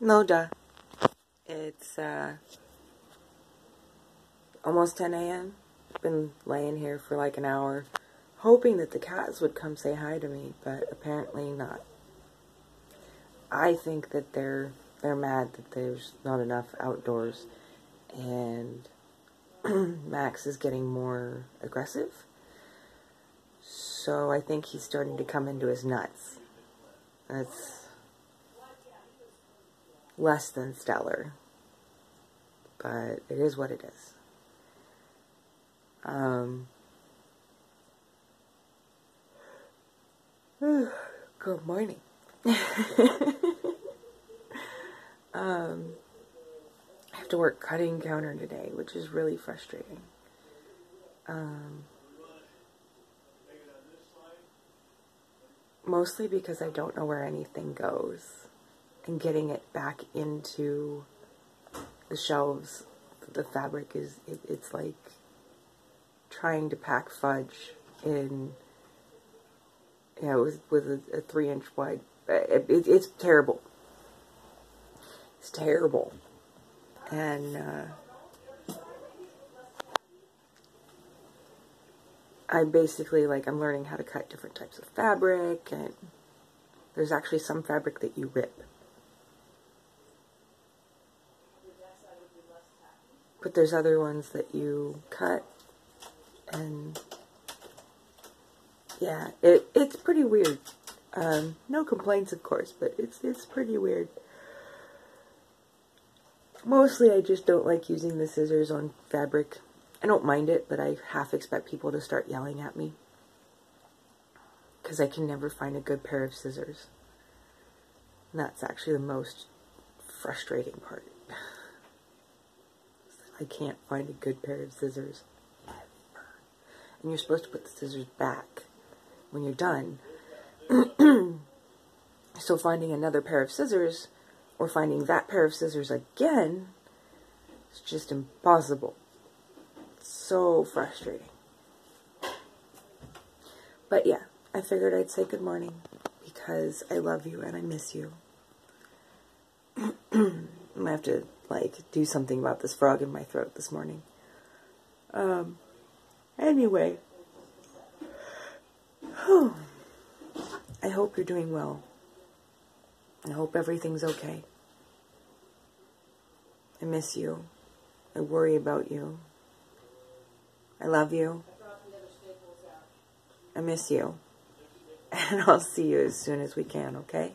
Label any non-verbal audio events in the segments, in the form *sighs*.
No, duh. It's uh, almost 10 a.m. Been laying here for like an hour, hoping that the cats would come say hi to me, but apparently not. I think that they're they're mad that there's not enough outdoors, and *clears throat* Max is getting more aggressive. So I think he's starting to come into his nuts. That's less than stellar. But it is what it is. Um, *sighs* good morning. *laughs* um, I have to work cutting counter today, which is really frustrating. Um, mostly because I don't know where anything goes and getting it back into the shelves the fabric is it, it's like trying to pack fudge in you know with, with a, a three inch wide it, it, it's terrible. It's terrible. And uh, I basically like I'm learning how to cut different types of fabric and there's actually some fabric that you rip but there's other ones that you cut and yeah it it's pretty weird. Um, no complaints of course but it's it's pretty weird. Mostly I just don't like using the scissors on fabric. I don't mind it but I half expect people to start yelling at me. Because I can never find a good pair of scissors. And that's actually the most frustrating part *laughs* I can't find a good pair of scissors ever. And you're supposed to put the scissors back when you're done. *clears throat* so finding another pair of scissors or finding that pair of scissors again is just impossible. So frustrating. But yeah, I figured I'd say good morning because I love you and I miss you. *clears throat* I'm have to like do something about this frog in my throat this morning. Um, anyway, I hope you're doing well. I hope everything's okay. I miss you. I worry about you. I love you. I miss you. *laughs* And I'll see you as soon as we can, okay?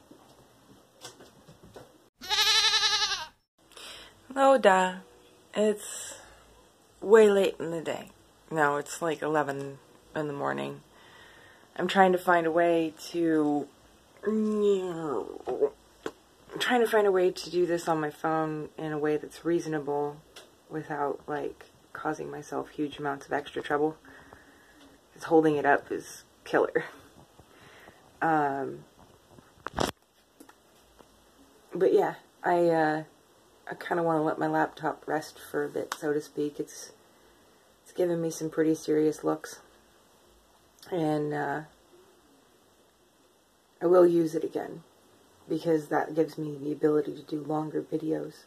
Oh, da. It's way late in the day. No, it's like 11 in the morning. I'm trying to find a way to... I'm trying to find a way to do this on my phone in a way that's reasonable without, like, causing myself huge amounts of extra trouble. Because holding it up is killer. Um, but yeah, I, uh, I kind of want to let my laptop rest for a bit, so to speak. It's it's given me some pretty serious looks, and uh, I will use it again because that gives me the ability to do longer videos.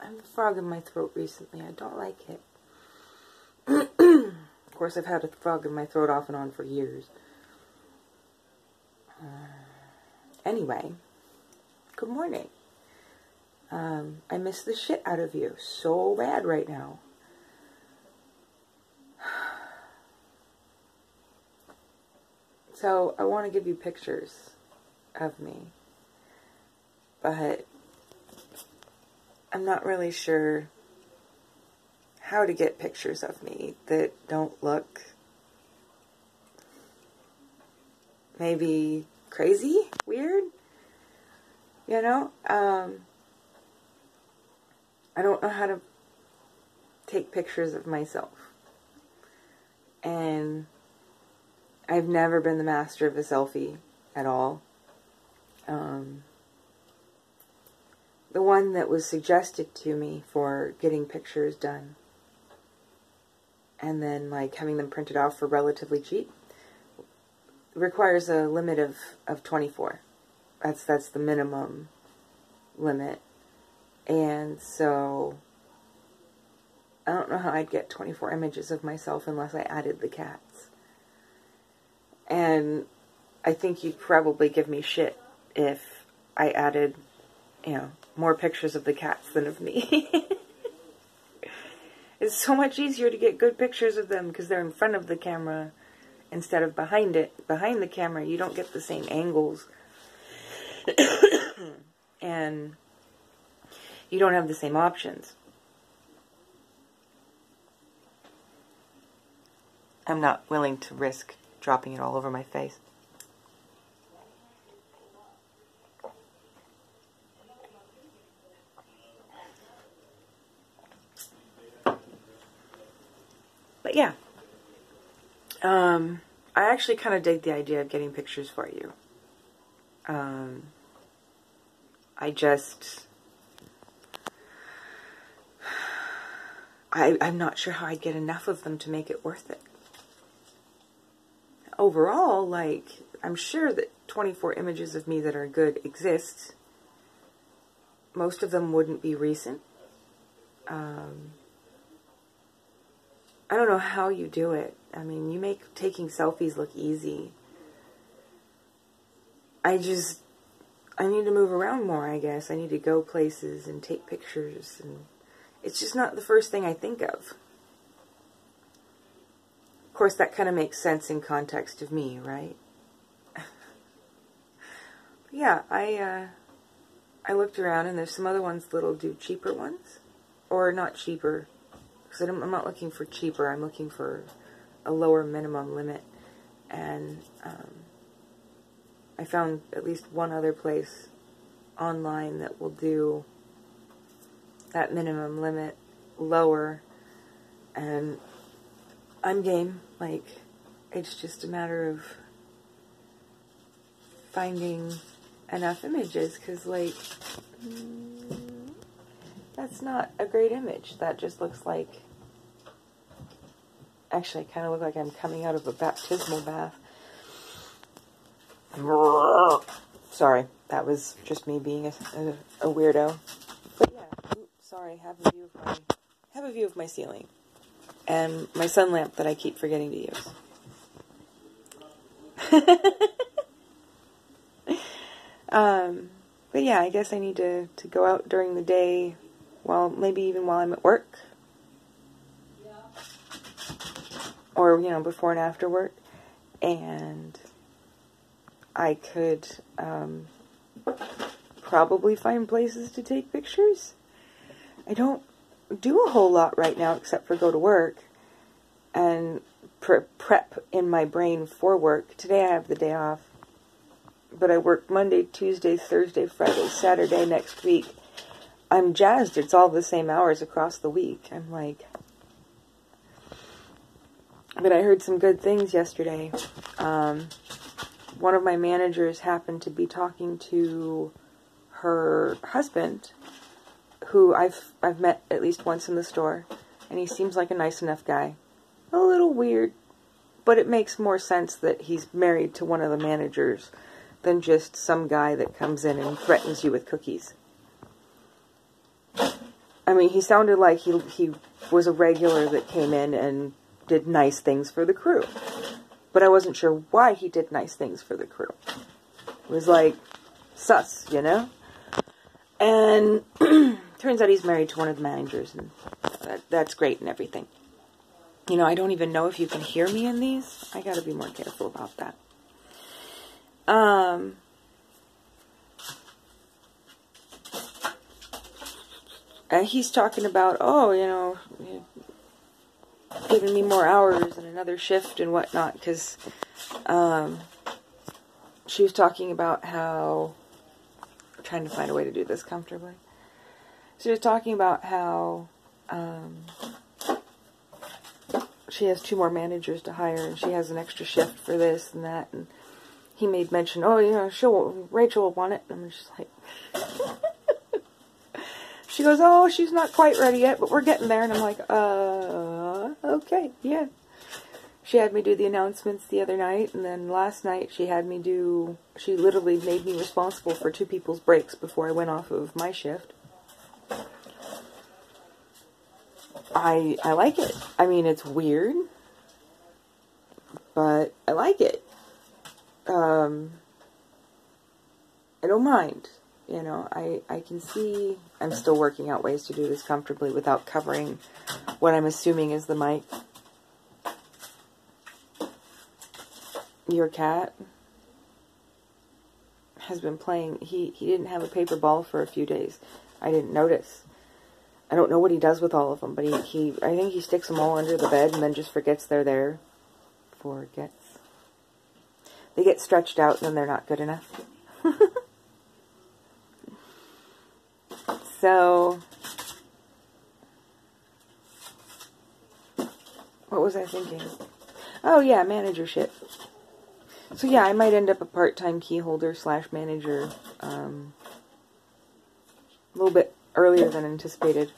I have a frog in my throat recently. I don't like it. *clears throat* of course, I've had a frog in my throat off and on for years. Uh, anyway, good morning. Um, I miss the shit out of you so bad right now. *sighs* So, I want to give you pictures of me. But I'm not really sure how to get pictures of me that don't look maybe crazy, weird. You know? Um, I don't know how to take pictures of myself. And I've never been the master of a selfie at all. Um, the one that was suggested to me for getting pictures done and then like having them printed off for relatively cheap requires a limit of, of 24. That's that's the minimum limit And so I don't know how I'd get 24 images of myself unless I added the cats. And I think you'd probably give me shit if I added, you know, more pictures of the cats than of me. *laughs* it's so much easier to get good pictures of them because they're in front of the camera instead of behind it. Behind the camera, you don't get the same angles. *coughs* and you don't have the same options. I'm not willing to risk dropping it all over my face. But yeah. Um, I actually kind of dig the idea of getting pictures for you. Um, I just... I, I'm not sure how I'd get enough of them to make it worth it overall, like, I'm sure that 24 images of me that are good exist. Most of them wouldn't be recent. Um, I don't know how you do it. I mean, you make taking selfies look easy. I just, I need to move around more, I guess. I need to go places and take pictures. And it's just not the first thing I think of. Of course, that kind of makes sense in context of me, right? *laughs* yeah, I uh, I looked around and there's some other ones that'll do cheaper ones, or not cheaper, because I'm not looking for cheaper. I'm looking for a lower minimum limit, and um, I found at least one other place online that will do that minimum limit lower, and I'm game. Like, it's just a matter of finding enough images because, like, that's not a great image. That just looks like. Actually, I kind of look like I'm coming out of a baptismal bath. Sorry, that was just me being a, a, a weirdo. Sorry. Have a view of my have a view of my ceiling and my sun lamp that I keep forgetting to use. *laughs* um, but yeah, I guess I need to, to go out during the day, well, maybe even while I'm at work. Or, you know, before and after work. And I could um, probably find places to take pictures. I don't do a whole lot right now except for go to work and pre prep in my brain for work. Today I have the day off, but I work Monday, Tuesday, Thursday, Friday, Saturday next week. I'm jazzed. It's all the same hours across the week. I'm like, but I heard some good things yesterday. Um, one of my managers happened to be talking to her husband who I've I've met at least once in the store, and he seems like a nice enough guy. A little weird, but it makes more sense that he's married to one of the managers than just some guy that comes in and threatens you with cookies. I mean, he sounded like he he was a regular that came in and did nice things for the crew. But I wasn't sure why he did nice things for the crew. It was like sus, you know? And *clears throat* turns out he's married to one of the managers, and that, that's great and everything. You know, I don't even know if you can hear me in these. I gotta be more careful about that. Um, and he's talking about, oh, you know, giving me more hours and another shift and whatnot, because um, she was talking about how, trying to find a way to do this comfortably. She was talking about how um, she has two more managers to hire and she has an extra shift for this and that. And he made mention, oh, you know, she'll, Rachel will want it. And I'm just like, *laughs* she goes, oh, she's not quite ready yet, but we're getting there. And I'm like, uh, okay, yeah. She had me do the announcements the other night, and then last night she had me do, she literally made me responsible for two people's breaks before I went off of my shift. I I like it. I mean, it's weird, but I like it. Um, I don't mind. You know, I, I can see I'm still working out ways to do this comfortably without covering what I'm assuming is the mic. Your cat has been playing. He, he didn't have a paper ball for a few days. I didn't notice. I don't know what he does with all of them, but he, he I think he sticks them all under the bed and then just forgets they're there. Forgets. They get stretched out and then they're not good enough. *laughs* so, what was I thinking? Oh yeah, managership. So yeah, I might end up a part-time key holder slash manager um, a little bit earlier than anticipated.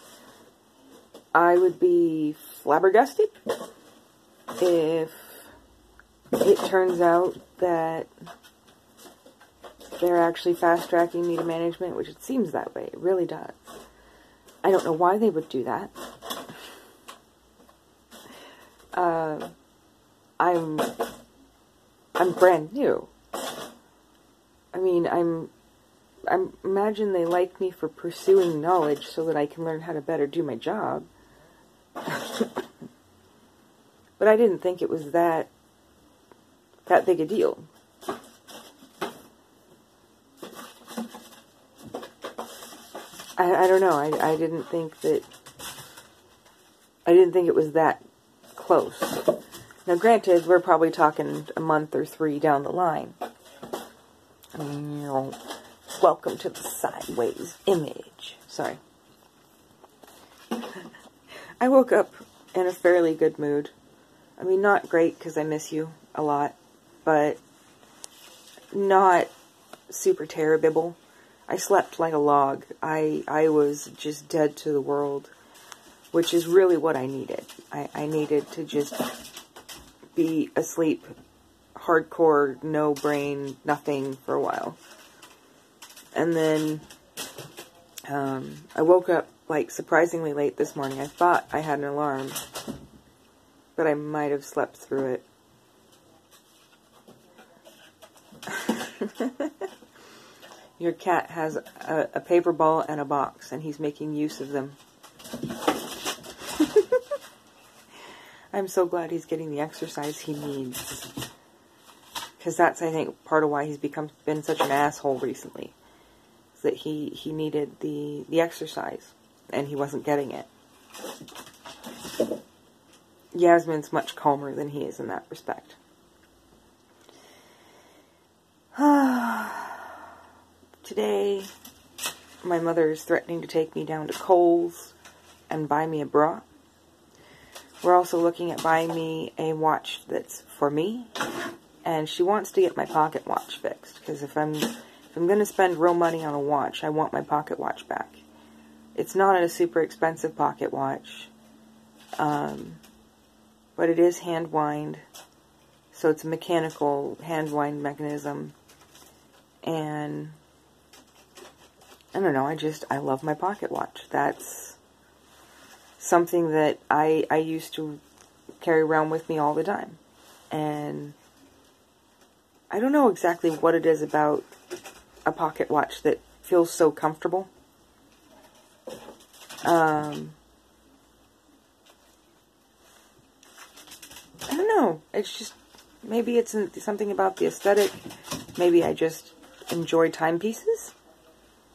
I would be flabbergasted if it turns out that they're actually fast tracking me to management, which it seems that way. It really does. I don't know why they would do that. Uh, I'm I'm brand new. I mean, I'm I imagine they like me for pursuing knowledge so that I can learn how to better do my job. *laughs* but I didn't think it was that that big a deal. I, I don't know. I, I didn't think that I didn't think it was that close. Now, granted, we're probably talking a month or three down the line. Welcome to the sideways image. Sorry. *laughs* I woke up in a fairly good mood. I mean, not great because I miss you a lot, but not super terrible. I slept like a log. I I was just dead to the world, which is really what I needed. I, I needed to just be asleep, hardcore, no brain, nothing for a while. And then um, I woke up like surprisingly late this morning. I thought I had an alarm, but I might have slept through it. *laughs* Your cat has a, a, paper ball and a box, and he's making use of them. I'm so glad he's getting the exercise he needs. Because that's, I think, part of why he's become been such an asshole recently. Is that he, he needed the, the exercise, and he wasn't getting it. Yasmin's much calmer than he is in that respect. *sighs* Today, my mother is threatening to take me down to Kohl's and buy me a bra. We're also looking at buying me a watch that's for me, and she wants to get my pocket watch fixed because if I'm if I'm going to spend real money on a watch, I want my pocket watch back. It's not a super expensive pocket watch, um, but it is hand wind, so it's a mechanical hand wind mechanism, and I don't know, I just, I love my pocket watch. That's something that I, I used to carry around with me all the time. And I don't know exactly what it is about a pocket watch that feels so comfortable. Um, I don't know. It's just, maybe it's something about the aesthetic. Maybe I just enjoy timepieces.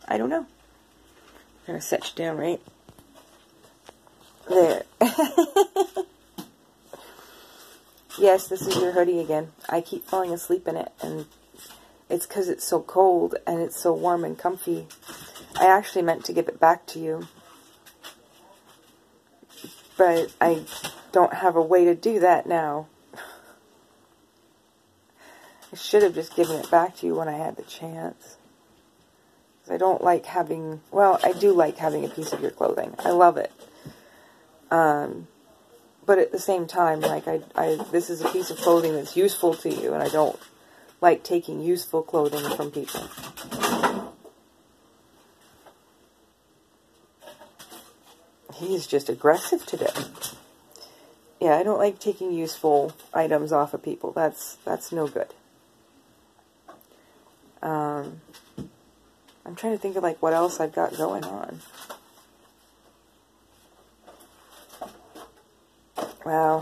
I don't know. I'm to set you down right there. yes, this is your hoodie again. I keep falling asleep in it, and it's because it's so cold and it's so warm and comfy. I actually meant to give it back to you, but I don't have a way to do that now. I should have just given it back to you when I had the chance. I don't like having, well, I do like having a piece of your clothing. I love it. Um, but at the same time, like, I, I, this is a piece of clothing that's useful to you, and I don't like taking useful clothing from people. He's just aggressive today. Yeah, I don't like taking useful items off of people. That's that's no good. Um, I'm trying to think of like what else I've got going on. Wow.